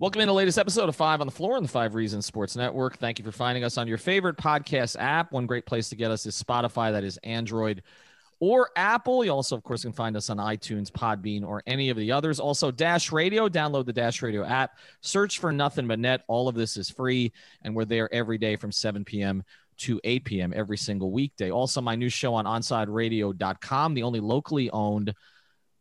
Welcome in the latest episode of Five on the Floor on the Five Reasons Sports Network. Thank you for finding us on your favorite podcast app. One great place to get us is Spotify, that is Android or Apple. You also, of course, can find us on iTunes, Podbean, or any of the others. Also, Dash Radio. Download the Dash Radio app. Search for Nothing But Net. All of this is free, and we're there every day from 7 p.m. to 8 p.m. every single weekday. Also, my new show on OnSideRadio.com, the only locally owned –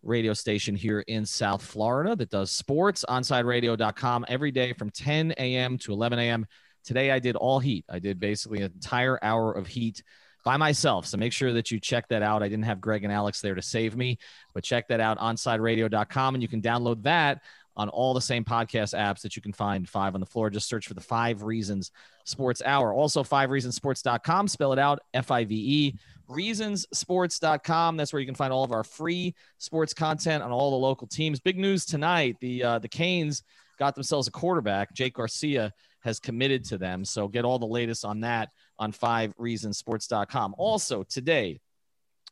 radio station here in South Florida that does sports. OnSideRadio.com every day from 10 a.m. to 11 a.m. Today I did all heat. I did basically an entire hour of heat by myself. So make sure that you check that out. I didn't have Greg and Alex there to save me, but check that out OnSideRadio.com and you can download that on all the same podcast apps that you can find five on the floor. Just search for the five reasons sports hour. Also, five reasons sports.com, spell it out F I V E reasonsports.com. That's where you can find all of our free sports content on all the local teams. Big news tonight: the uh, the Canes got themselves a quarterback. Jake Garcia has committed to them. So get all the latest on that on 5reasonsports.com. Also today,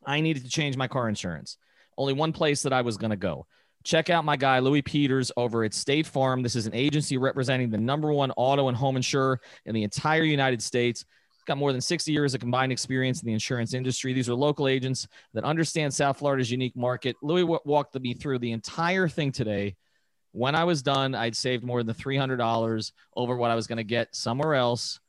I needed to change my car insurance. Only one place that I was going to go. Check out my guy Luis Peters over at State Farm. This is an agency representing the number one auto and home insurer in the entire United States got more than 60 years of combined experience in the insurance industry. These are local agents that understand South Florida's unique market. Luis walked me through the entire thing today. When I was done, I'd saved more than $300 over what I was going to get somewhere else.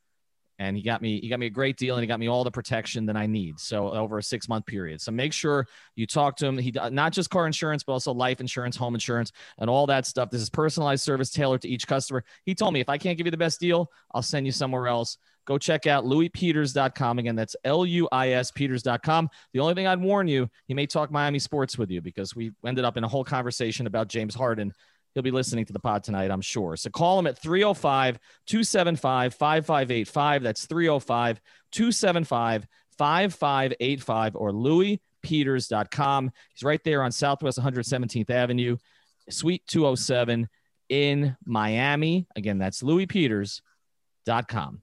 And he got me, he got me a great deal and he got me all the protection that I need. So over a six month period. So make sure you talk to him. He not just car insurance, but also life insurance, home insurance, and all that stuff. This is personalized service tailored to each customer. He told me if I can't give you the best deal, I'll send you somewhere else go check out luispeters.com. Again, that's L U I S Peters.com. The only thing I'd warn you, he may talk Miami sports with you because we ended up in a whole conversation about James Harden. He'll be listening to the pod tonight, I'm sure. So call him at 305 275 5585. That's 305 275 5585 or luispeters.com. He's right there on Southwest 117th Avenue, Suite 207 in Miami. Again, that's luispeters.com.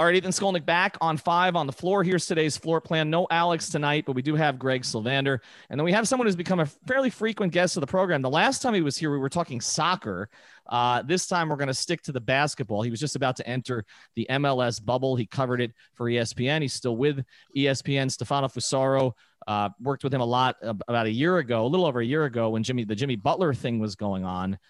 All right, Ethan Skolnick back on five on the floor. Here's today's floor plan. No Alex tonight, but we do have Greg Sylvander. And then we have someone who's become a fairly frequent guest of the program. The last time he was here, we were talking soccer. Uh, this time we're going to stick to the basketball. He was just about to enter the MLS bubble. He covered it for ESPN. He's still with ESPN. Stefano Fusaro uh, worked with him a lot about a year ago, a little over a year ago when Jimmy the Jimmy Butler thing was going on.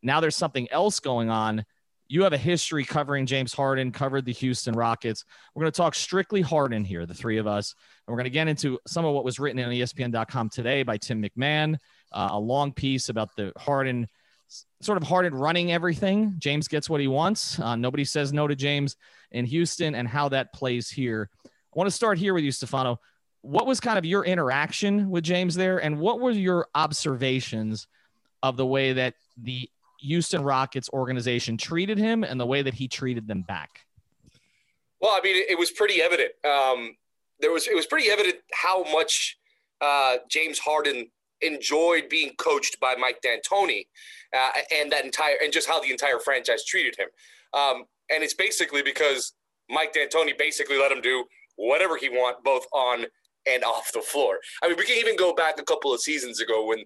Now there's something else going on you have a history covering James Harden, covered the Houston Rockets. We're going to talk strictly Harden here, the three of us. And we're going to get into some of what was written on ESPN.com today by Tim McMahon, uh, a long piece about the Harden, sort of Harden running everything. James gets what he wants. Uh, nobody says no to James in Houston and how that plays here. I want to start here with you, Stefano. What was kind of your interaction with James there, and what were your observations of the way that the Houston Rockets organization treated him and the way that he treated them back? Well, I mean, it was pretty evident. Um, there was it was pretty evident how much uh, James Harden enjoyed being coached by Mike D'Antoni, uh, and that entire and just how the entire franchise treated him. Um, and it's basically because Mike D'Antoni basically let him do whatever he want, both on and off the floor. I mean, we can even go back a couple of seasons ago when,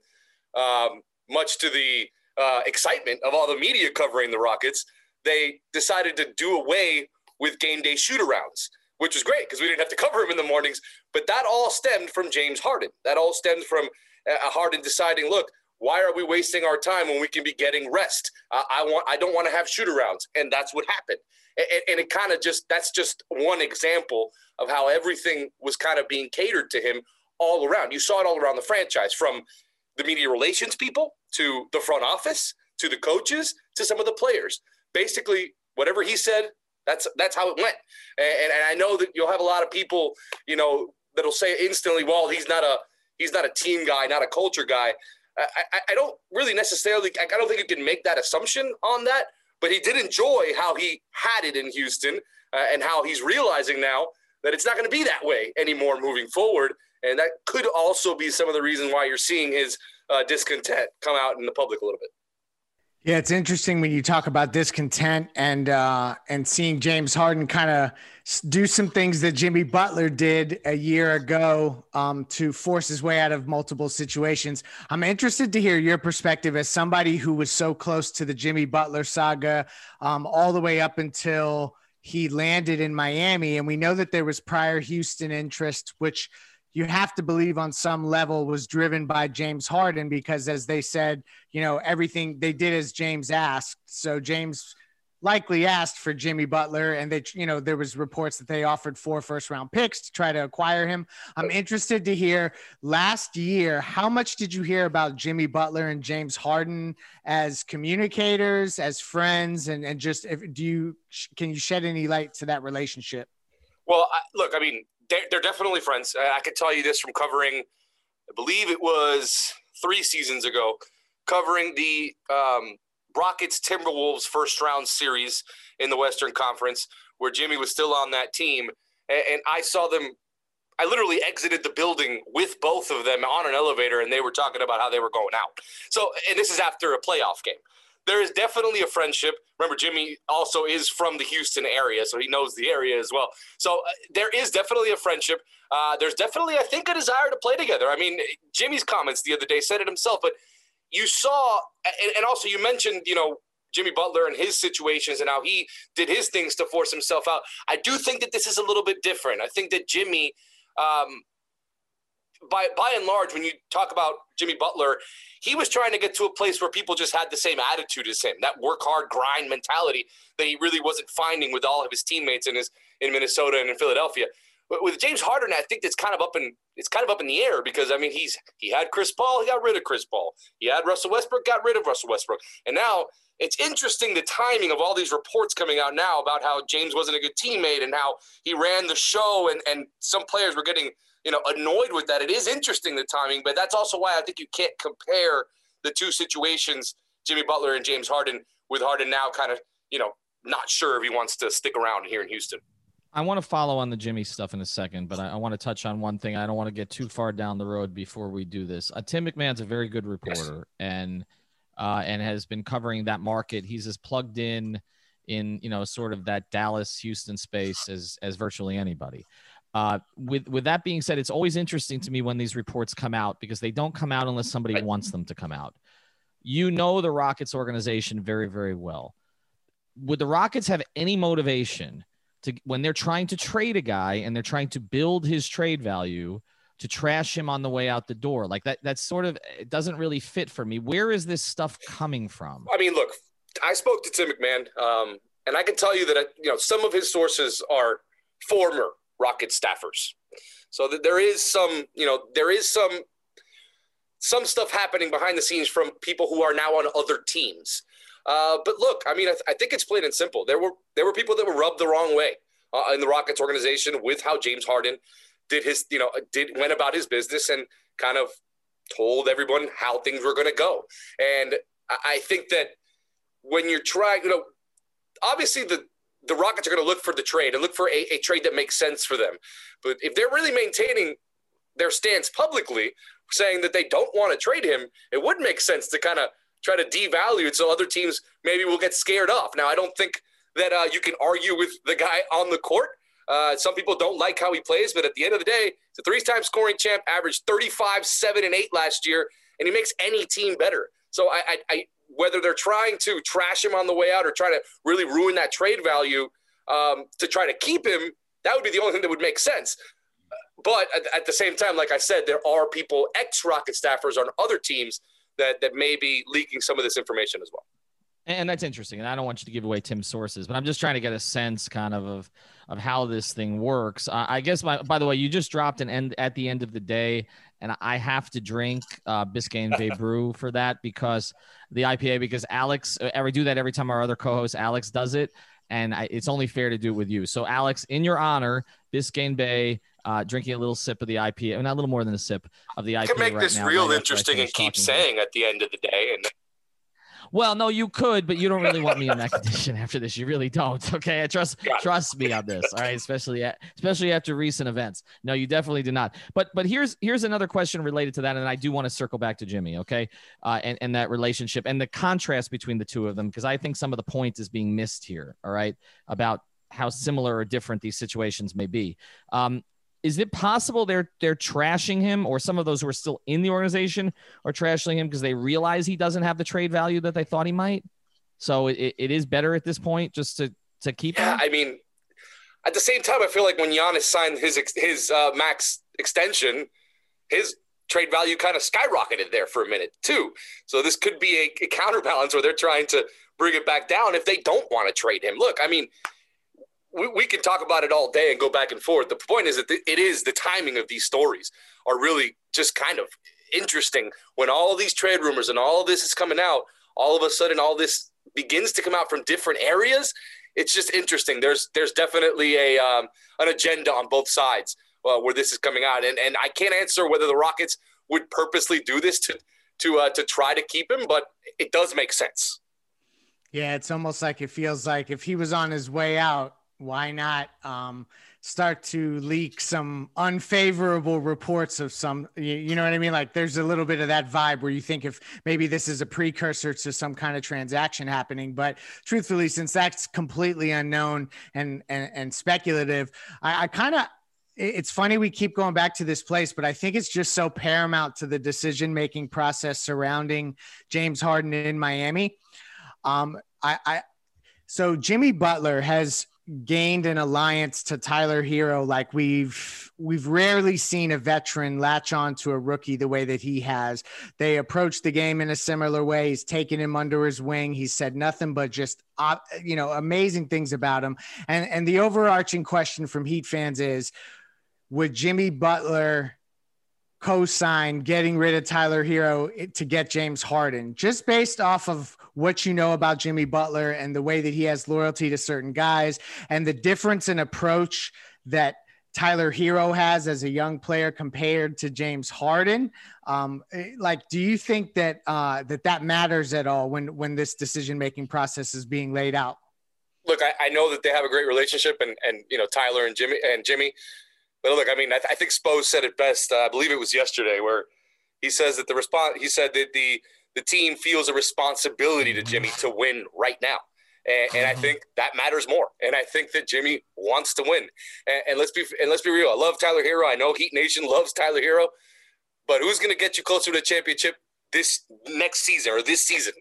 um, much to the uh, excitement of all the media covering the Rockets, they decided to do away with game day shootarounds, which was great because we didn't have to cover him in the mornings. But that all stemmed from James Harden. That all stemmed from uh, Harden deciding, look, why are we wasting our time when we can be getting rest? Uh, I want, I don't want to have shootarounds, and that's what happened. And, and it kind of just that's just one example of how everything was kind of being catered to him all around. You saw it all around the franchise, from the media relations people to the front office to the coaches to some of the players. Basically, whatever he said, that's that's how it went. And, and I know that you'll have a lot of people, you know, that'll say instantly, "Well, he's not a he's not a team guy, not a culture guy." I, I, I don't really necessarily. I don't think you can make that assumption on that. But he did enjoy how he had it in Houston uh, and how he's realizing now that it's not going to be that way anymore moving forward. And that could also be some of the reason why you're seeing his uh, discontent come out in the public a little bit. Yeah, it's interesting when you talk about discontent and uh, and seeing James Harden kind of do some things that Jimmy Butler did a year ago um, to force his way out of multiple situations. I'm interested to hear your perspective as somebody who was so close to the Jimmy Butler saga um, all the way up until he landed in Miami, and we know that there was prior Houston interest, which you have to believe on some level was driven by James Harden because, as they said, you know, everything they did as James asked. So James likely asked for Jimmy Butler, and they, you know, there was reports that they offered four first round picks to try to acquire him. I'm interested to hear last year, how much did you hear about Jimmy Butler and James Harden as communicators, as friends, and and just if, do you can you shed any light to that relationship? Well, I, look, I mean, they're, they're definitely friends. I can tell you this from covering, I believe it was three seasons ago, covering the um, Rockets Timberwolves first round series in the Western Conference, where Jimmy was still on that team. And, and I saw them, I literally exited the building with both of them on an elevator, and they were talking about how they were going out. So, and this is after a playoff game there is definitely a friendship. Remember, Jimmy also is from the Houston area, so he knows the area as well. So uh, there is definitely a friendship. Uh, there's definitely, I think, a desire to play together. I mean, Jimmy's comments the other day said it himself, but you saw, and, and also you mentioned, you know, Jimmy Butler and his situations and how he did his things to force himself out. I do think that this is a little bit different. I think that Jimmy, um, by by and large, when you talk about Jimmy Butler, he was trying to get to a place where people just had the same attitude as him, that work hard, grind mentality that he really wasn't finding with all of his teammates in his in Minnesota and in Philadelphia. But with James Harden, I think it's kind of up in it's kind of up in the air because I mean he's he had Chris Paul, he got rid of Chris Paul. He had Russell Westbrook, got rid of Russell Westbrook, and now it's interesting the timing of all these reports coming out now about how James wasn't a good teammate and how he ran the show and and some players were getting you know, annoyed with that. It is interesting the timing, but that's also why I think you can't compare the two situations, Jimmy Butler and James Harden, with Harden now kind of, you know, not sure if he wants to stick around here in Houston. I want to follow on the Jimmy stuff in a second, but I, I, want to touch on one thing. I don't want to get too far down the road before we do this. Uh, Tim McMahon's a very good reporter yes. and uh, and has been covering that market. He's as plugged in in you know sort of that Dallas Houston space as as virtually anybody. Uh, with with that being said, it's always interesting to me when these reports come out because they don't come out unless somebody wants them to come out. You know the Rockets organization very very well. Would the Rockets have any motivation to when they're trying to trade a guy and they're trying to build his trade value to trash him on the way out the door? Like that that's sort of it doesn't really fit for me. Where is this stuff coming from? I mean, look, I spoke to Tim McMahon, um, and I can tell you that you know some of his sources are former Rocket staffers. So there is some, you know, there is some some stuff happening behind the scenes from people who are now on other teams. Uh, but look, I mean, I, th- I, think it's plain and simple. There were there were people that were rubbed the wrong way uh, in the Rockets organization with how James Harden did his, you know, did went about his business and kind of told everyone how things were going to go. And I, I think that when you're trying, you know, obviously the the Rockets are going to look for the trade and look for a, a trade that makes sense for them. But if they're really maintaining their stance publicly, saying that they don't want to trade him, it would make sense to kind of try to devalue it so other teams maybe will get scared off. Now, I don't think that uh, you can argue with the guy on the court. Uh, some people don't like how he plays, but at the end of the day, he's a three-time scoring champ, averaged 35, 7, and 8 last year, and he makes any team better. So I, I, I whether they're trying to trash him on the way out or try to really ruin that trade value um, to try to keep him, that would be the only thing that would make sense. But at, at the same time, like I said, there are people, ex Rocket staffers on other teams that, that may be leaking some of this information as well. And that's interesting. And I don't want you to give away Tim's sources, but I'm just trying to get a sense kind of of, of how this thing works. Uh, I guess, my, by the way, you just dropped an end at the end of the day and I have to drink uh, Biscayne Bay Brew for that because the IPA because Alex, uh, I do that every time our other co-host Alex does it, and I, it's only fair to do it with you. So Alex, in your honor, Biscayne Bay, uh, drinking a little sip of the IPA, not a little more than a sip of the IPA. Can make right this now, real right interesting and keep saying at the end of the day and. Well, no, you could, but you don't really want me in that condition after this. You really don't. Okay, I trust trust me on this. All right, especially at, especially after recent events. No, you definitely do not. But but here's here's another question related to that, and I do want to circle back to Jimmy. Okay, uh, and and that relationship and the contrast between the two of them because I think some of the point is being missed here. All right, about how similar or different these situations may be. Um, is it possible they're they're trashing him or some of those who are still in the organization are trashing him because they realize he doesn't have the trade value that they thought he might? So it, it is better at this point just to to keep yeah, him? I mean at the same time i feel like when Giannis signed his his uh, max extension his trade value kind of skyrocketed there for a minute too. So this could be a, a counterbalance where they're trying to bring it back down if they don't want to trade him. Look i mean we, we can talk about it all day and go back and forth. The point is that the, it is the timing of these stories are really just kind of interesting when all these trade rumors and all this is coming out. All of a sudden, all this begins to come out from different areas. It's just interesting. There's there's definitely a um, an agenda on both sides uh, where this is coming out, and and I can't answer whether the Rockets would purposely do this to to uh, to try to keep him, but it does make sense. Yeah, it's almost like it feels like if he was on his way out, why not um, start to leak some unfavorable reports of some you, you, know what i mean like there's a little bit of that vibe where you think if maybe this is a precursor to some kind of transaction happening but truthfully since that's completely unknown and and, and speculative i, I kind of it's funny we keep going back to this place, but I think it's just so paramount to the decision making process surrounding James Harden in Miami. Um, I, I so Jimmy Butler has gained an alliance to Tyler Herro like we've we've rarely seen a veteran latch on to a rookie the way that he has. They approach the game in a similar way. He's taken him under his wing. He said nothing but just uh, you know amazing things about him. And and the overarching question from Heat fans is would Jimmy Butler co-sign getting rid of Tyler Herro to get James Harden just based off of what you know about Jimmy Butler and the way that he has loyalty to certain guys and the difference in approach that Tyler Herro has as a young player compared to James Harden. Um, eh, like, do you think that uh, that that matters at all when when this decision making process is being laid out? Look, I, I, know that they have a great relationship, and and you know Tyler and Jimmy and Jimmy. But look, I mean, I, th- I think Spo said it best. Uh, I believe it was yesterday where he says that the response. He said that the the team feels a responsibility to Jimmy to win right now. And, and, I think that matters more. And I think that Jimmy wants to win. And, and, let's be and let's be real. I love Tyler Herro. I know Heat Nation loves Tyler Herro, but who's going to get you closer to the championship this next season or this season?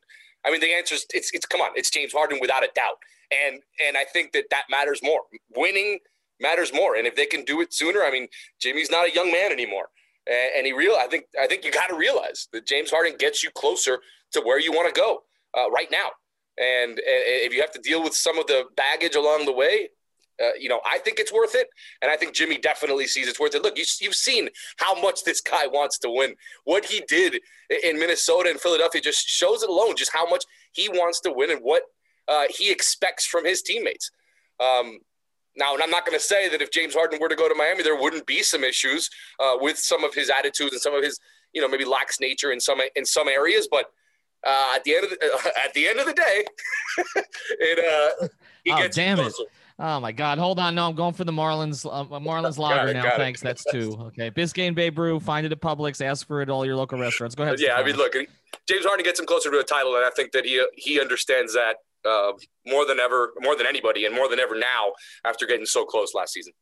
I mean, the answer is it's it's come on, it's James Harden without a doubt. And and I think that that matters more. Winning matters more. And if they can do it sooner, I mean, Jimmy's not a young man anymore and he real. I think I think you got to realize that James Harden gets you closer to where you want to go uh, right now. And, and if you have to deal with some of the baggage along the way, uh, you know, I think it's worth it, and I think Jimmy definitely sees it's worth it. Look, you, have seen how much this guy wants to win. What he did in Minnesota and Philadelphia just shows it alone, just how much he wants to win and what uh, he expects from his teammates. Um, now, and I'm not going to say that if James Harden were to go to Miami, there wouldn't be some issues uh, with some of his attitudes and some of his, you know, maybe lax nature in some in some areas. But uh, at the end of the uh, at the end of the day, it uh, he oh, gets damn it. Oh my God! Hold on, no, I'm going for the Marlins. Uh, Marlins lager now. Thanks, that's two. Okay, Biscayne Bay Brew. Find it at Publix. Ask for it at all your local restaurants. Go ahead. Yeah, I mean, look, James Harden gets him closer to a title, and I think that he he understands that uh, more than ever, more than anybody, and more than ever now after getting so close last season.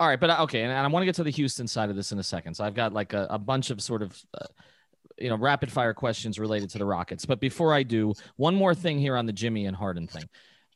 All right, but uh, okay, and I want to get to the Houston side of this in a second. So I've got like a, a bunch of sort of. Uh, you know, rapid fire questions related to the Rockets. But before I do, one more thing here on the Jimmy and Harden thing.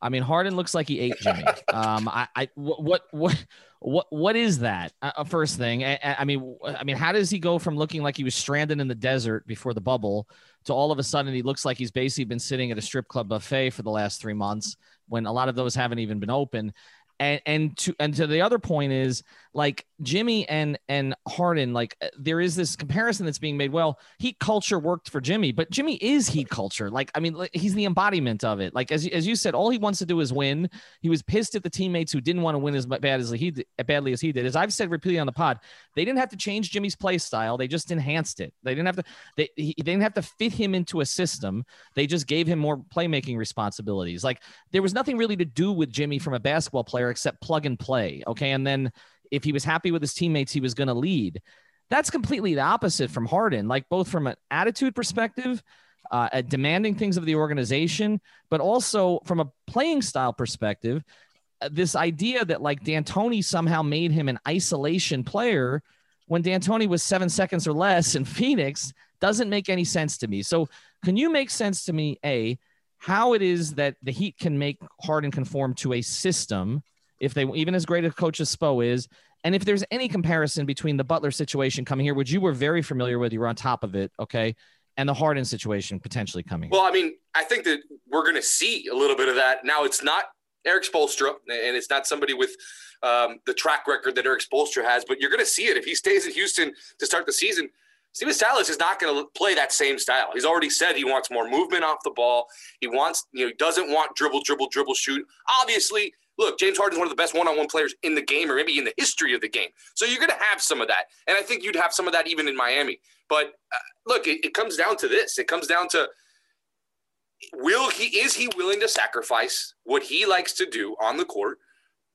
I mean, Harden looks like he ate Jimmy. Um, I, I, what, what, what, what is that? Uh, uh first thing. I, I, mean, I mean, how does he go from looking like he was stranded in the desert before the bubble to all of a sudden he looks like he's basically been sitting at a strip club buffet for the last three months when a lot of those haven't even been open. And and to and to the other point is like Jimmy and and Harden, like uh, there is this comparison that's being made. Well, heat culture worked for Jimmy, but Jimmy is heat culture. Like I mean, he's the embodiment of it. Like as as you said, all he wants to do is win. He was pissed at the teammates who didn't want to win as bad as he badly as he did. As I've said repeatedly on the pod, they didn't have to change Jimmy's play style. They just enhanced it. They didn't have to. They he, they didn't have to fit him into a system. They just gave him more playmaking responsibilities. Like there was nothing really to do with Jimmy from a basketball player except plug and play. Okay, and then if he was happy with his teammates, he was going to lead. That's completely the opposite from Harden, like both from an attitude perspective, uh, demanding things of the organization, but also from a playing style perspective. Uh, this idea that like D'Antoni somehow made him an isolation player when D'Antoni was seven seconds or less in Phoenix doesn't make any sense to me. So, can you make sense to me, A, how it is that the Heat can make Harden conform to a system if they even as great a coach as Spo is, and if there's any comparison between the Butler situation coming here, which you were very familiar with, you were on top of it, okay, and the Harden situation potentially coming. Well, I mean, I think that we're going to see a little bit of that. Now, it's not Erik Spoelstra, and it's not somebody with um, the track record that Erik Spoelstra has, but you're going to see it if he stays in Houston to start the season. Stephen Silas is not going to play that same style. He's already said he wants more movement off the ball. He wants, you know, he doesn't want dribble, dribble, dribble, shoot. Obviously, look, James Harden is one of the best one-on-one players in the game, or maybe in the history of the game. So you're going to have some of that, and I think you'd have some of that even in Miami. But uh, look, it, it comes down to this. It comes down to will he is he willing to sacrifice what he likes to do on the court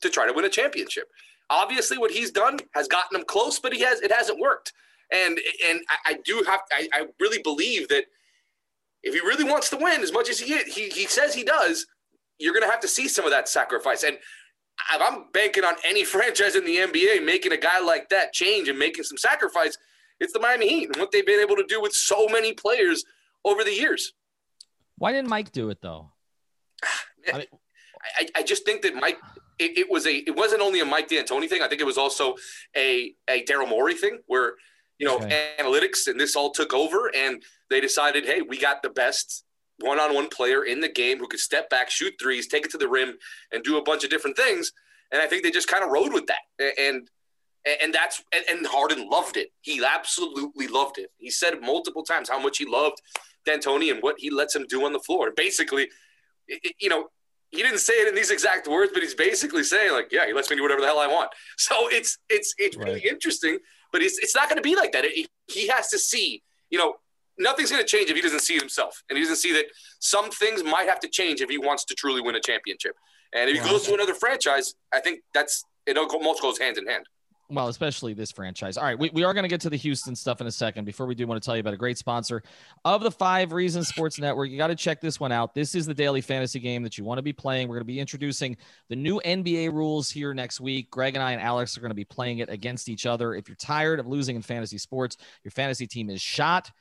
to try to win a championship? Obviously, what he's done has gotten him close, but he has it hasn't worked. And and I, I do have I, I really believe that if he really wants to win as much as he he, he says he does, you're going to have to see some of that sacrifice. And if I'm banking on any franchise in the NBA making a guy like that change and making some sacrifice, it's the Miami Heat and what they've been able to do with so many players over the years. Why didn't Mike do it though? I, mean, I, I, just think that Mike. It, it, was a. It wasn't only a Mike D'Antoni thing. I think it was also a a Daryl Morey thing where you know okay. analytics and this all took over and they decided, hey, we got the best one-on-one player in the game who could step back, shoot threes, take it to the rim, and do a bunch of different things. And I think they just kind of rode with that. And and that's and, Harden loved it. He absolutely loved it. He said multiple times how much he loved D'Antoni and what he lets him do on the floor. Basically, you know, he didn't say it in these exact words, but he's basically saying like, yeah, he lets me do whatever the hell I want. So it's it's it's right. really interesting, but it's it's not going to be like that. It, he has to see, you know, nothing's going to change if he doesn't see it himself, and he doesn't see that some things might have to change if he wants to truly win a championship. And if he goes to another franchise, I think that's it. Most goes hand in hand. Well, especially this franchise. All right, we, we are going to get to the Houston stuff in a second. Before we do, want to tell you about a great sponsor of the Five Reasons Sports Network. You got to check this one out. This is the daily fantasy game that you want to be playing. We're going to be introducing the new NBA rules here next week. Greg and I and Alex are going to be playing it against each other. If you're tired of losing in fantasy sports, your fantasy team is shot.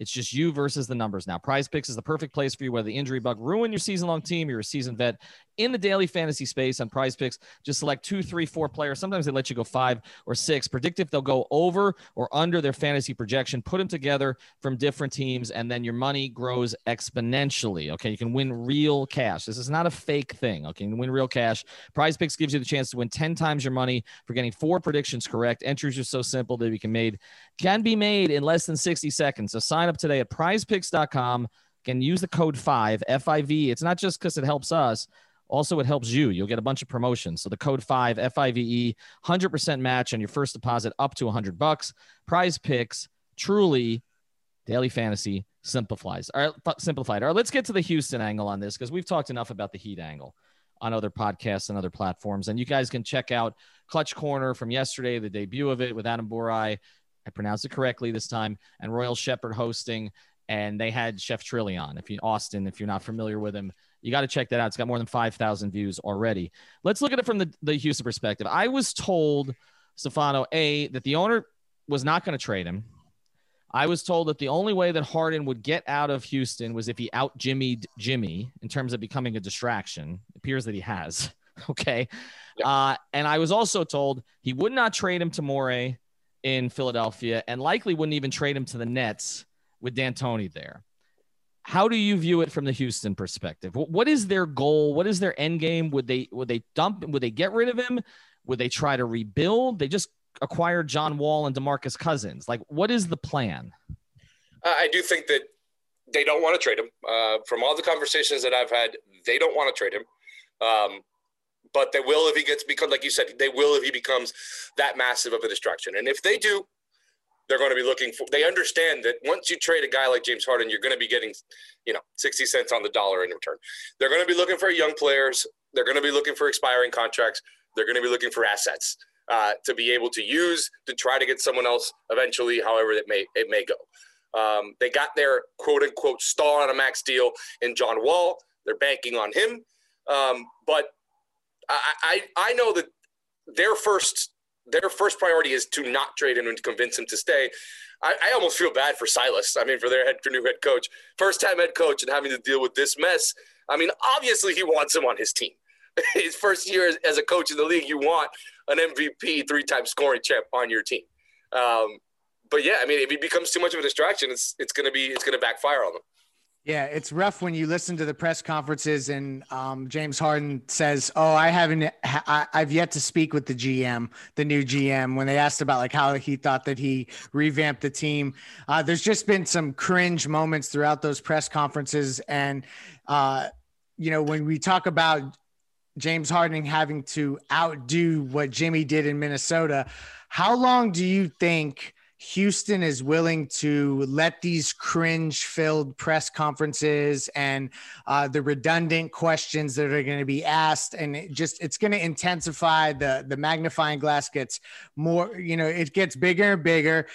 It's just you versus the numbers now. Prize Picks is the perfect place for you, whether the injury bug ruin your season long team, you're a seasoned vet in the daily fantasy space on Prize Picks. Just select two, three, four players. Sometimes they let you go five or six. Predict if they'll go over or under their fantasy projection. Put them together from different teams, and then your money grows exponentially. Okay, you can win real cash. This is not a fake thing. Okay, you can win real cash. Prize Picks gives you the chance to win 10 times your money for getting four predictions correct. Entries are so simple that you can made can be made in less than 60 seconds. So sign up today at prizepicks.com. Can use the code 5 FIV. It's not just because it helps us. Also, it helps you. You'll get a bunch of promotions. So the code 5 FIVE, 100% match on your first deposit up to 100 bucks. Prize picks, truly daily fantasy simplifies. All right, simplified. All right, let's get to the Houston angle on this because we've talked enough about the Heat angle on other podcasts and other platforms. And you guys can check out Clutch Corner from yesterday, the debut of it with Adam Borai I pronounced it correctly this time, and Royal Shepherd hosting. And they had Chef Trillion. If you Austin, if you're not familiar with him, you got to check that out. It's got more than 5,000 views already. Let's look at it from the, the Houston perspective. I was told, Stefano, A, that the owner was not going to trade him. I was told that the only way that Harden would get out of Houston was if he out Jimmy'd Jimmy in terms of becoming a distraction. It appears that he has. Okay. Yeah. Uh, and I was also told he would not trade him to Morey in Philadelphia and likely wouldn't even trade him to the Nets with D'Antoni there. how do you view it from the Houston perspective? What is their goal? What is their end game? Would they would they dump? Would they get rid of him? Would they try to rebuild? They just acquired John Wall and DeMarcus Cousins. Like, what is the plan? I do think that they don't want to trade him. Uh, from all the conversations that I've had, they don't want to trade him. Um, but they will if he gets become like you said, they will if he becomes that massive of a distraction. And if they do, they're going to be looking for. They understand that once you trade a guy like James Harden, you're going to be getting, you know, sixty cents on the dollar in return. They're going to be looking for young players. They're going to be looking for expiring contracts. They're going to be looking for assets uh, to be able to use to try to get someone else eventually, however it may it may go. Um, they got their quote unquote star on a max deal in John Wall. They're banking on him, um, but I, I I know that their first their first priority is to not trade him and to convince him to stay. I, I, almost feel bad for Silas. I mean, for their head for new head coach, first time head coach, and having to deal with this mess. I mean, obviously he wants him on his team. his first year as, as, a coach in the league, you want an MVP, three time scoring champ on your team. Um, but yeah, I mean, if he becomes too much of a distraction, it's it's gonna be it's gonna backfire on them. Yeah, it's rough when you listen to the press conferences and um, James Harden says, "Oh, I haven't, I, have yet to speak with the GM, the new GM." When they asked about like how he thought that he revamped the team, uh, there's just been some cringe moments throughout those press conferences, and uh, you know when we talk about James Harden having to outdo what Jimmy did in Minnesota, how long do you think? Houston is willing to let these cringe filled press conferences and uh, the redundant questions that are going to be asked and it just it's going to intensify the the magnifying glass gets more you know it gets bigger and bigger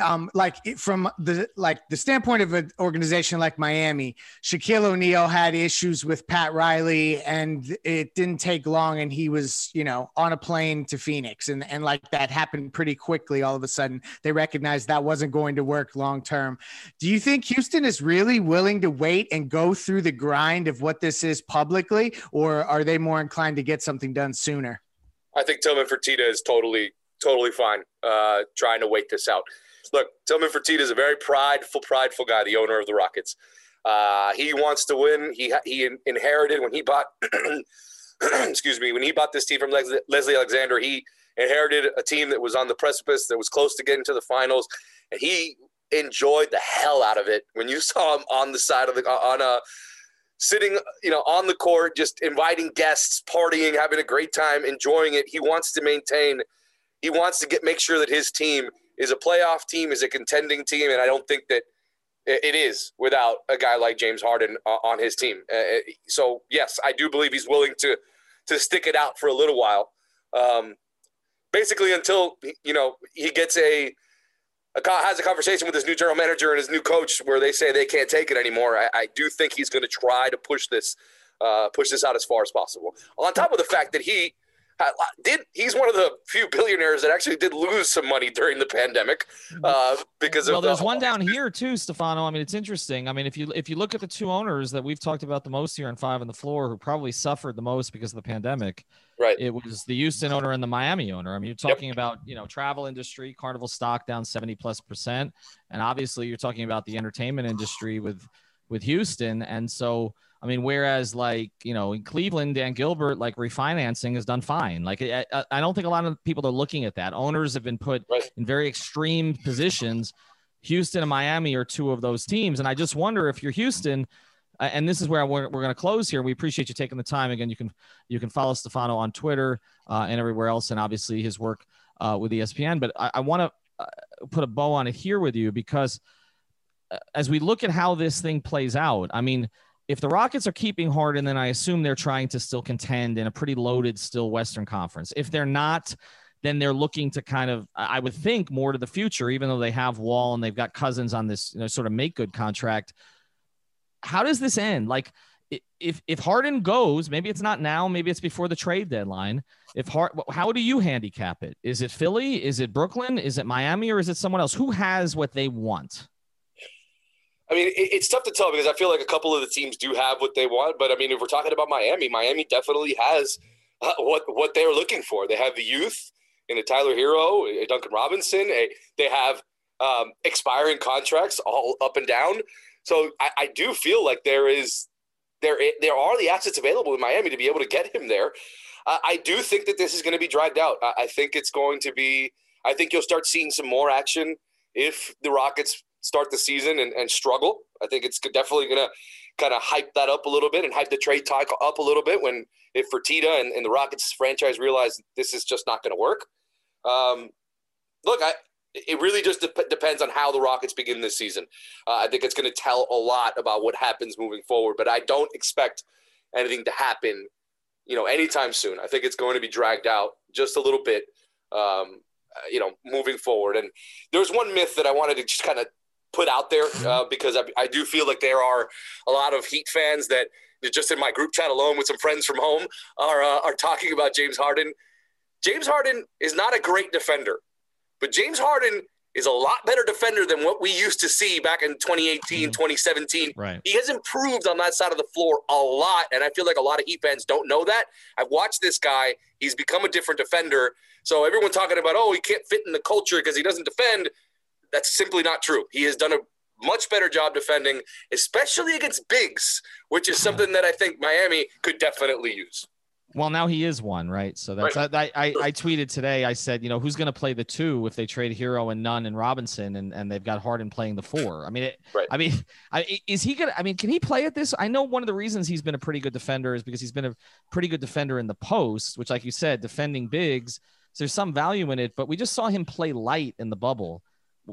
um, like from the like the standpoint of an organization like Miami, Shaquille O'Neal had issues with Pat Riley, and it didn't take long, and he was you know on a plane to Phoenix, and and like that happened pretty quickly. All of a sudden, they recognized that wasn't going to work long term. Do you think Houston is really willing to wait and go through the grind of what this is publicly, or are they more inclined to get something done sooner? I think Tillman Fertitta is totally totally fine uh, trying to wait this out. Look, Tillman Fertitta is a very prideful, prideful guy, the owner of the Rockets. Uh, he wants to win. He he inherited when he bought, excuse me, when he bought this team from Leslie Alexander. He inherited a team that was on the precipice, that was close to getting to the finals, and he enjoyed the hell out of it when you saw him on the side of the on a sitting, you know, on the court, just inviting guests, partying, having a great time, enjoying it. He wants to maintain. He wants to get make sure that his team is a playoff team, is a contending team, and I don't think that it is without a guy like James Harden on his team. Uh, uh, so yes, I do believe he's willing to to stick it out for a little while, um, basically until you know he gets a, a, has a conversation with his new general manager and his new coach where they say they can't take it anymore. I, I do think he's going to try to push this uh, push this out as far as possible. On top of the fact that he did he's one of the few billionaires that actually did lose some money during the pandemic uh, because of well, of there's the, one down here too, Stefano. I mean, it's interesting. I mean, if you if you look at the two owners that we've talked about the most here on Five on the Floor, who probably suffered the most because of the pandemic, right? It was the Houston owner and the Miami owner. I mean, you're talking yep. about you know travel industry, Carnival stock down seventy plus percent, and obviously you're talking about the entertainment industry with with Houston, and so I mean, whereas like you know in Cleveland, Dan Gilbert like refinancing has done fine. Like I, I don't think a lot of people are looking at that. Owners have been put right. in very extreme positions. Houston and Miami are two of those teams, and I just wonder if you're Houston. and this is where we're, we're going to close here. We appreciate you taking the time. Again, you can you can follow Stefano on Twitter uh, and everywhere else, and obviously his work uh, with ESPN. But I, I want to uh, put a bow on it here with you because uh, as we look at how this thing plays out, I mean, if the Rockets are keeping Harden, then I assume they're trying to still contend in a pretty loaded, still Western Conference. If they're not, then they're looking to kind of, I would think, more to the future, even though they have Wall and they've got Cousins on this you know, sort of make good contract. How does this end? Like, if if Harden goes, maybe it's not now, maybe it's before the trade deadline. If Hard, how do you handicap it? Is it Philly? Is it Brooklyn? Is it Miami? Or is it someone else? Who has what they want? I mean, it's tough to tell because I feel like a couple of the teams do have what they want. But I mean, if we're talking about Miami, Miami definitely has uh, what what they're looking for. They have the youth in a Tyler Herro, a Duncan Robinson. A, they have um, expiring contracts all up and down. So I, I do feel like there is there there are the assets available in Miami to be able to get him there. Uh, I do think that this is going to be dragged out. I, I think it's going to be. I think you'll start seeing some more action if the Rockets start the season and, and struggle. I think it's definitely going to kind of hype that up a little bit and hype the trade talk up a little bit when if Fertitta and, and the Rockets franchise realize this is just not going to work. Um, look, I it really just de- depends on how the Rockets begin this season. Uh, I think it's going to tell a lot about what happens moving forward, but I don't expect anything to happen, you know, anytime soon. I think it's going to be dragged out just a little bit, um, you know, moving forward. And there's one myth that I wanted to just kind of put out there mm-hmm. uh, because I, I, do feel like there are a lot of Heat fans that just in my group chat alone with some friends from home are uh, are talking about James Harden. James Harden is not a great defender. But James Harden is a lot better defender than what we used to see back in 2018, mm-hmm. 2017. Right. He has improved on that side of the floor a lot. And I feel like a lot of Heat fans don't know that. I've watched this guy. He's become a different defender. So everyone talking about, oh, he can't fit in the culture because he doesn't defend. That's simply not true. He has done a much better job defending, especially against bigs, which is something that I think Miami could definitely use. Well, now he is one, right? So that's right. I, I, I tweeted today. I said, you know, who's going to play the two if they trade Herro and Nunn and Robinson, and, and they've got Harden playing the four. I mean, it, right. I mean, I, is he gonna? I mean, can he play at this? I know one of the reasons he's been a pretty good defender is because he's been a pretty good defender in the post, which, like you said, defending bigs. So there's some value in it, but we just saw him play light in the bubble.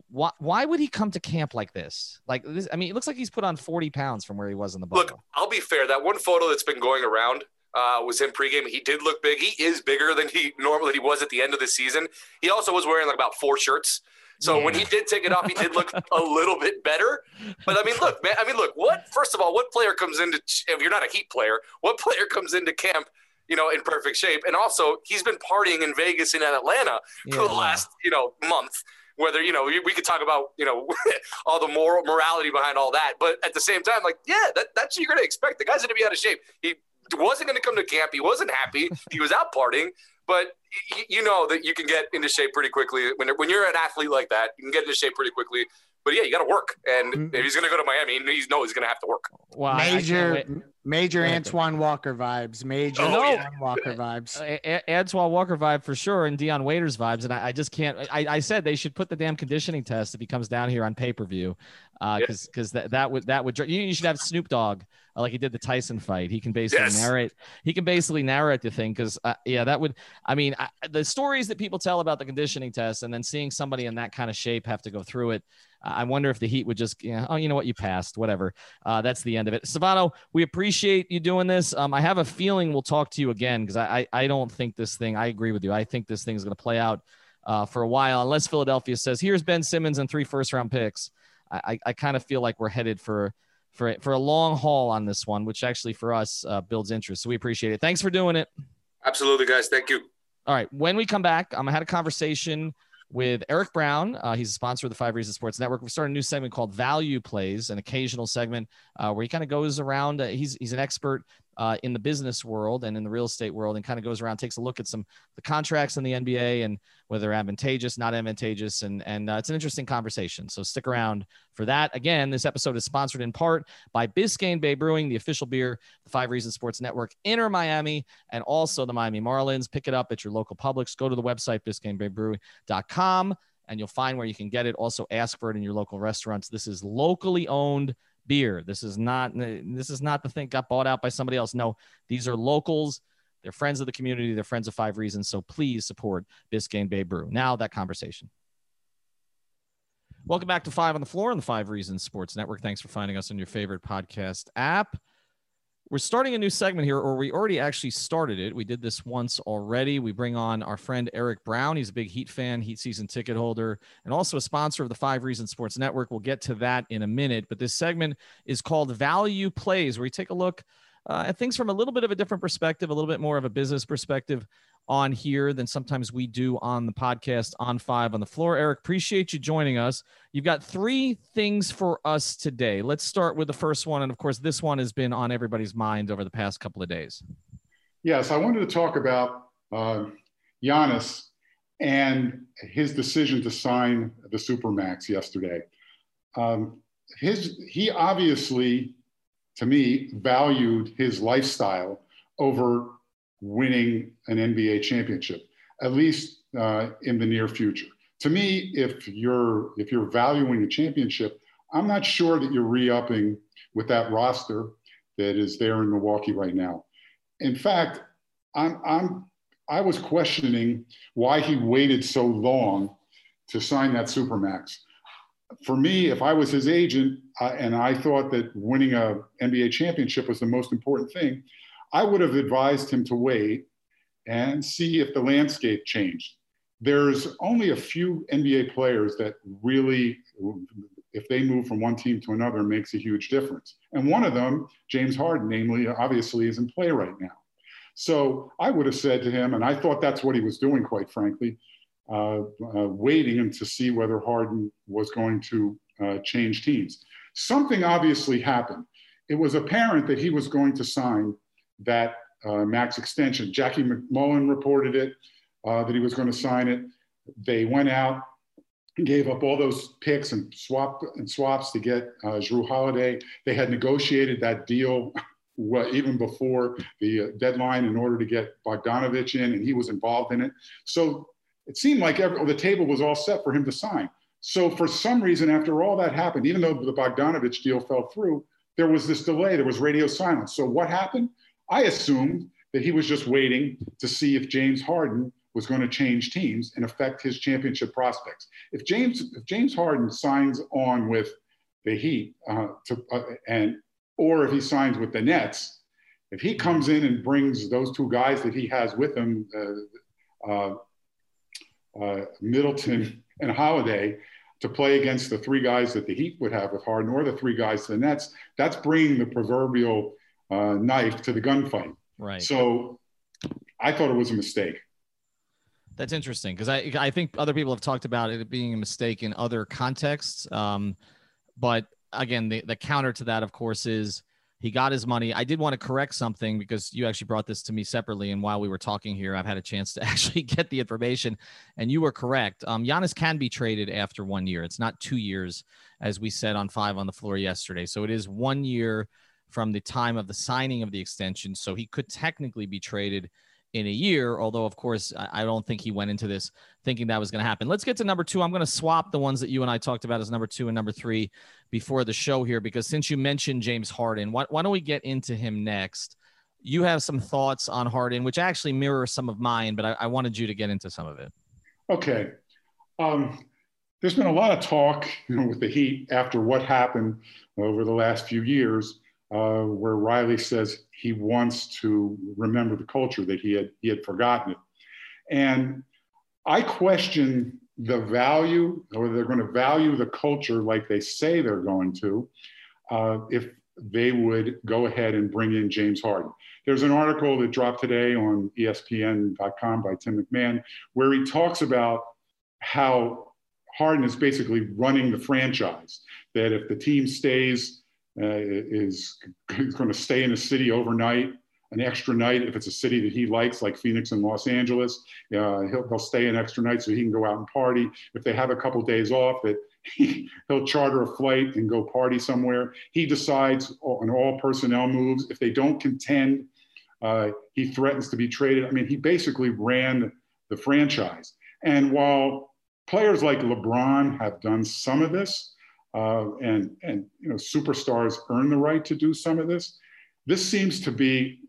Why, why would he come to camp like this? Like this, I mean, it looks like he's put on 40 pounds from where he was in the bubble. Look, I'll be fair. That one photo that's been going around uh, was him pregame. He did look big. He is bigger than he normally he was at the end of the season. He also was wearing like about four shirts. So yeah. when he did take it off, he did look a little bit better. But I mean, look, man. I mean, look. What first of all, what player comes into if you're not a Heat player, what player comes into camp, you know, in perfect shape? And also, he's been partying in Vegas and in Atlanta yeah. for the last you know month. Whether you know we could talk about you know all the moral morality behind all that, but at the same time, like yeah, that, that's what you're gonna expect. The guy's gonna be out of shape. He wasn't going to come to camp. He wasn't happy. He was out partying. But you know that you can get into shape pretty quickly when when you're an athlete like that. You can get into shape pretty quickly. But yeah, you got to work. And mm-hmm. if he's going to go to Miami, he knows he's going to have to work. Wow, major, major Antoine Walker vibes. Major oh, Antoine Walker vibes. Uh, Antoine Walker vibe for sure, and Dion Waiters vibes. And I, I just can't. I, I, said they should put the damn conditioning test if he comes down here on pay per view, because uh, because that that would that would you, you should have Snoop Dogg uh, like he did the Tyson fight. He can basically yes. narrate. He can basically narrate the thing because uh, yeah, that would. I mean, I, the stories that people tell about the conditioning test, and then seeing somebody in that kind of shape have to go through it. I wonder if the Heat would just, you know, oh, you know what, you passed, whatever. Uh, that's the end of it. Silvano, we appreciate you doing this. Um, I have a feeling we'll talk to you again because I, I, I don't think this thing. I agree with you. I think this thing is going to play out uh, for a while unless Philadelphia says, "Here's Ben Simmons and three first round picks." I, I, I kind of feel like we're headed for for for a long haul on this one, which actually for us uh, builds interest. So we appreciate it. Thanks for doing it. Absolutely, guys. Thank you. All right. When we come back, um, I had a conversation with Eric Brown. Uh, he's a sponsor of the Five Reasons Sports Network. We started a new segment called Value Plays, an occasional segment uh, where he kind of goes around. Uh, he's he's an expert uh, in the business world and in the real estate world and kind of goes around takes a look at some the contracts in the nba and whether advantageous not advantageous and and uh, it's an interesting conversation. So stick around for that. Again this episode is sponsored in part by biscayne bay brewing the official beer the five reasons sports network inter miami and also the miami marlins. Pick it up at your local publix. Go to the website biscaynebaybrewing.com and you'll find where you can get it. Also ask for it in your local restaurants. This is locally owned beer. This is not this is not the thing got bought out by somebody else. No, these are locals. They're friends of the community. They're friends of Five Reasons. So please support Biscayne Bay Brew. Now that conversation. Welcome back to Five on the Floor on the Five Reasons Sports Network. Thanks for finding us on your favorite podcast app we're starting a new segment here, or we already actually started it. We did this once already. We bring on our friend Eric Brown. He's a big Heat fan, Heat season ticket holder, and also a sponsor of the Five Reasons Sports Network. We'll get to that in a minute. But this segment is called Value Plays, where we take a look uh, at things from a little bit of a different perspective, a little bit more of a business perspective on here than sometimes we do on the podcast on Five on the Floor. Eric, appreciate you joining us. You've got three things for us today. Let's start with the first one. And of course, this one has been on everybody's mind over the past couple of days. Yes, I wanted to talk about uh, Giannis and his decision to sign the Supermax yesterday. Um, his he obviously, to me, valued his lifestyle over winning an NBA championship, at least uh, in the near future. To me, if you're if you're valuing a championship, I'm not sure that you're re-upping with that roster that is there in Milwaukee right now. In fact, I'm, I'm I was questioning why he waited so long to sign that supermax. For me, if I was his agent uh, and I thought that winning a NBA championship was the most important thing, I would have advised him to wait and see if the landscape changed. There's only a few NBA players that really, if they move from one team to another, makes a huge difference. And one of them, James Harden, namely, obviously, is in play right now. So I would have said to him, and I thought that's what he was doing, quite frankly, uh, uh, waiting to see whether Harden was going to uh, change teams. Something obviously happened. It was apparent that he was going to sign that uh, max extension. Jackie MacMullan reported it, uh, that he was going to sign it. They went out gave up all those picks and swap and swaps to get uh, Jrue Holiday. They had negotiated that deal what, even before the uh, deadline in order to get Bogdanovic in, and he was involved in it. So it seemed like every, the table was all set for him to sign. So for some reason, after all that happened, even though the Bogdanovic deal fell through, there was this delay. There was radio silence. So what happened? I assumed that he was just waiting to see if James Harden was going to change teams and affect his championship prospects. If James if James Harden signs on with the Heat uh, to, uh, and or if he signs with the Nets, if he comes in and brings those two guys that he has with him, uh, uh, uh, Middleton and Holiday, to play against the three guys that the Heat would have with Harden or the three guys to the Nets, that's bringing the proverbial uh, knife to the gunfight. Right. So I thought it was a mistake. That's interesting because I I think other people have talked about it being a mistake in other contexts. Um, but again, the, the counter to that, of course, is he got his money. I did want to correct something because you actually brought this to me separately. And while we were talking here, I've had a chance to actually get the information. And you were correct. Um, Giannis can be traded after one year. It's not two years, as we said on five on the floor yesterday. So it is one year from the time of the signing of the extension. So he could technically be traded in a year. Although, of course, I don't think he went into this thinking that was going to happen. Let's get to number two. I'm going to swap the ones that you and I talked about as number two and number three before the show here, because since you mentioned James Harden, why, why don't we get into him next? You have some thoughts on Harden, which actually mirror some of mine, but I, I wanted you to get into some of it. Okay. Um, there's been a lot of talk you know, with the Heat after what happened over the last few years uh, where Riley says he wants to remember the culture that he had he had forgotten it, and I question the value, or they're going to value the culture like they say they're going to, uh, if they would go ahead and bring in James Harden. There's an article that dropped today on ESPN.com by Tim MacMahon where he talks about how Harden is basically running the franchise. That if the team stays is, is going to stay in a city overnight, an extra night if it's a city that he likes, like Phoenix and Los Angeles. Uh, he'll, he'll stay an extra night so he can go out and party. If they have a couple days off, that he, he'll charter a flight and go party somewhere. He decides on all personnel moves. If they don't contend, uh, he threatens to be traded. I mean, he basically ran the franchise. And while players like LeBron have done some of this, uh, and and you know superstars earn the right to do some of this. This seems to be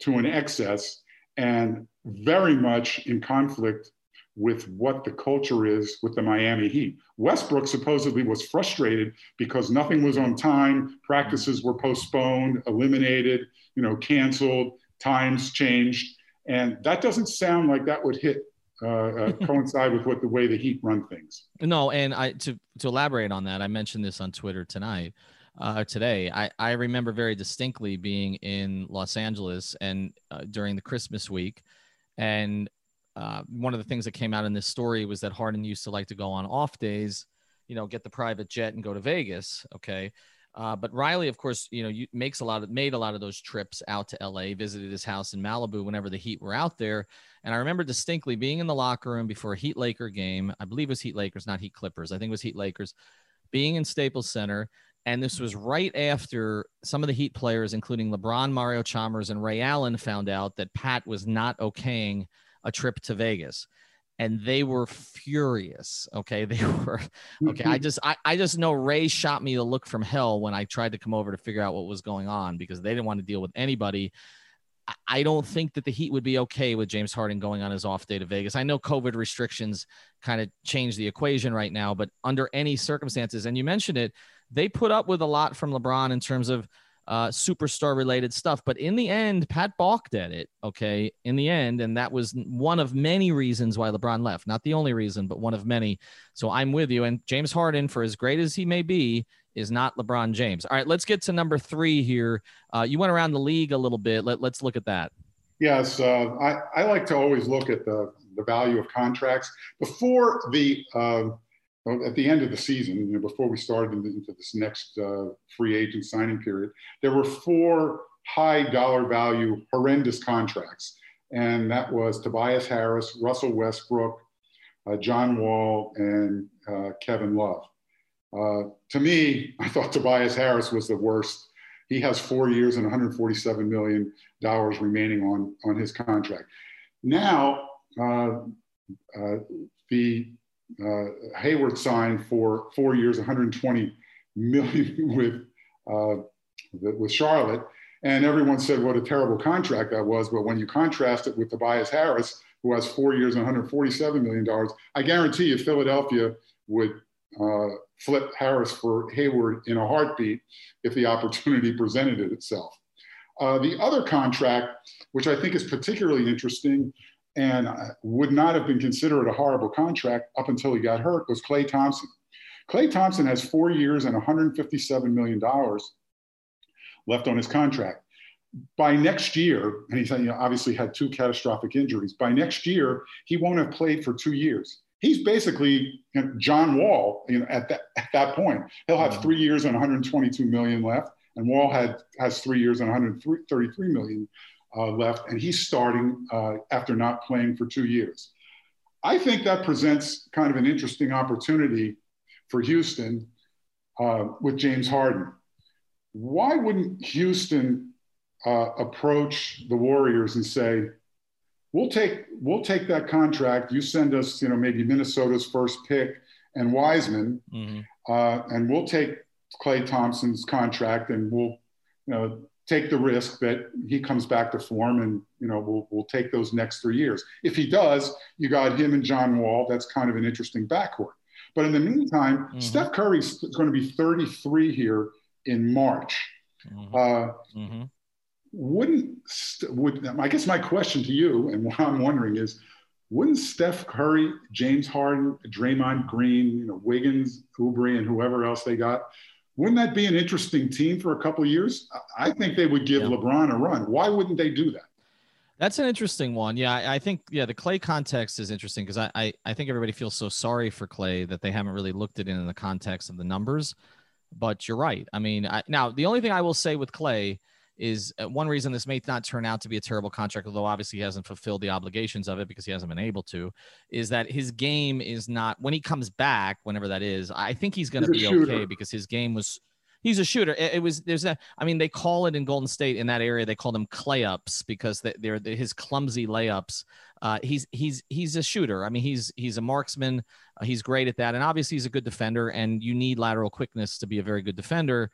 to an excess and very much in conflict with what the culture is with the Miami Heat. Westbrook supposedly was frustrated because nothing was on time, practices were postponed, eliminated, you know, canceled, times changed, and that doesn't sound like that would hit uh, uh, coincide with what the way the Heat run things. No, and I to to elaborate on that, I mentioned this on Twitter tonight. Uh, today, I, I remember very distinctly being in Los Angeles and uh, during the Christmas week, and uh, one of the things that came out in this story was that Harden used to like to go on off days, you know, get the private jet and go to Vegas. Okay, uh, but Riley, of course, you know, you, makes a lot of made a lot of those trips out to LA, visited his house in Malibu whenever the Heat were out there. And I remember distinctly being in the locker room before a Heat Laker game. I believe it was Heat Lakers, not Heat Clippers. I think it was Heat Lakers. Being in Staples Center, And this was right after some of the Heat players, including LeBron, Mario Chalmers, and Ray Allen, found out that Pat was not okaying a trip to Vegas. And they were furious. Okay. They were okay. I mm-hmm. just I, I just know Ray shot me the look from hell when I tried to come over to figure out what was going on because they didn't want to deal with anybody. I don't think that the Heat would be okay with James Harden going on his off day to Vegas. I know COVID restrictions kind of change the equation right now, but under any circumstances, and you mentioned it, they put up with a lot from LeBron in terms of uh, superstar related stuff. But in the end, Pat balked at it. Okay. In the end. And that was one of many reasons why LeBron left. Not the only reason, but one of many. So I'm with you. And James Harden, for as great as he may be, is not LeBron James. All right. Let's get to number three here. Uh, you went around the league a little bit. Let, let's look at that. Yes. Uh, I, I like to always look at the, the value of contracts before the uh, at the end of the season, you know, before we started into this next uh, free agent signing period, there were four high dollar value, horrendous contracts. And that was Tobias Harris, Russell Westbrook, uh, John Wall, and uh, Kevin Love. Uh, to me, I thought Tobias Harris was the worst. He has four years and $147 million remaining on, on his contract. Now, uh, uh, the uh, Hayward signed for four years, 120 million with uh, with Charlotte, and everyone said what a terrible contract that was. But when you contrast it with Tobias Harris, who has four years and 147 million dollars, I guarantee you Philadelphia would uh, flip Harris for Hayward in a heartbeat if the opportunity presented it itself. Uh, the other contract, which I think is particularly interesting, and would not have been considered a horrible contract up until he got hurt was Klay Thompson. Klay Thompson has four years and $157 million left on his contract. By next year, and he's you know, obviously had two catastrophic injuries, by next year, he won't have played for two years. He's basically you know, John Wall you know, at, that, at that point. He'll have three years and 122 million left, and Wall had, has three years and 133 million uh, left, and he's starting uh, after not playing for two years. I think that presents kind of an interesting opportunity for Houston uh, with James Harden. Why wouldn't Houston uh, approach the Warriors and say, "We'll take we'll take that contract. You send us, you know, maybe Minnesota's first pick and Wiseman, mm-hmm. Uh, and we'll take Klay Thompson's contract, and we'll." You know, take the risk that he comes back to form and you know we'll, we'll take those next three years if he does you got him and john wall that's kind of an interesting backcourt but in the meantime mm-hmm. steph curry's going to be 33 here in march mm-hmm. Uh, mm-hmm. wouldn't would i guess my question to you and what i'm wondering is wouldn't steph curry james harden draymond green you know wiggins oubre and whoever else they got wouldn't that be an interesting team for a couple years? I think they would give yeah. LeBron a run. Why wouldn't they do that? That's an interesting one. Yeah, I, I think yeah, the Klay context is interesting because I, I, I think everybody feels so sorry for Klay that they haven't really looked at it in the context of the numbers. But you're right. I mean, I, now the only thing I will say with Klay is uh, one reason this may not turn out to be a terrible contract, although obviously he hasn't fulfilled the obligations of it because he hasn't been able to, is that his game is not when he comes back, whenever that is, I think he's going to be okay because his game was he's a shooter. It, it, was there's a I mean they call it in Golden State in that area they call them clay ups because they, they're, they're his clumsy layups. Uh, he's he's he's a shooter. I mean he's he's a marksman. Uh, he's great at that, and obviously he's a good defender. And you need lateral quickness to be a very good defender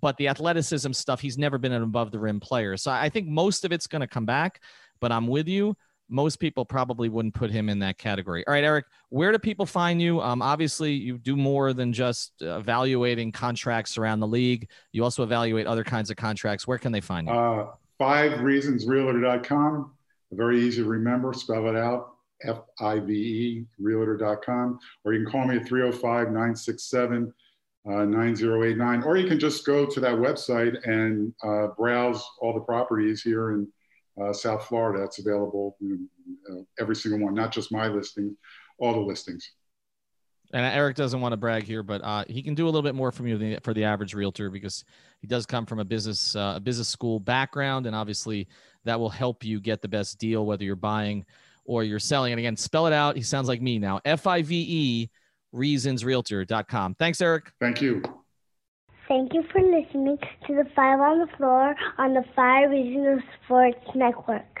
but the athleticism stuff, he's never been an above the rim player. So I think most of it's going to come back, but I'm with you. Most people probably wouldn't put him in that category. All right, Eric, where do people find you? Um, obviously, you do more than just evaluating contracts around the league. You also evaluate other kinds of contracts. Where can they find you? Uh, five reasons realtor.com. Very easy to remember. Spell it out. F I V E realtor.com. Or you can call me at 305 967 uh, 9089, or you can just go to that website and uh, browse all the properties here in uh, South Florida. It's available, you know, uh, every single one, not just my listing, all the listings. And Eric doesn't want to brag here, but uh, he can do a little bit more for you than for the average realtor because he does come from a business a business school background, and obviously that will help you get the best deal whether you're buying or you're selling. And again, spell it out. He sounds like me now. F I V E reasonsrealtor.com. Thanks, Eric. Thank you. Thank you for listening to the Five on the Floor on the Five Regional Sports Network.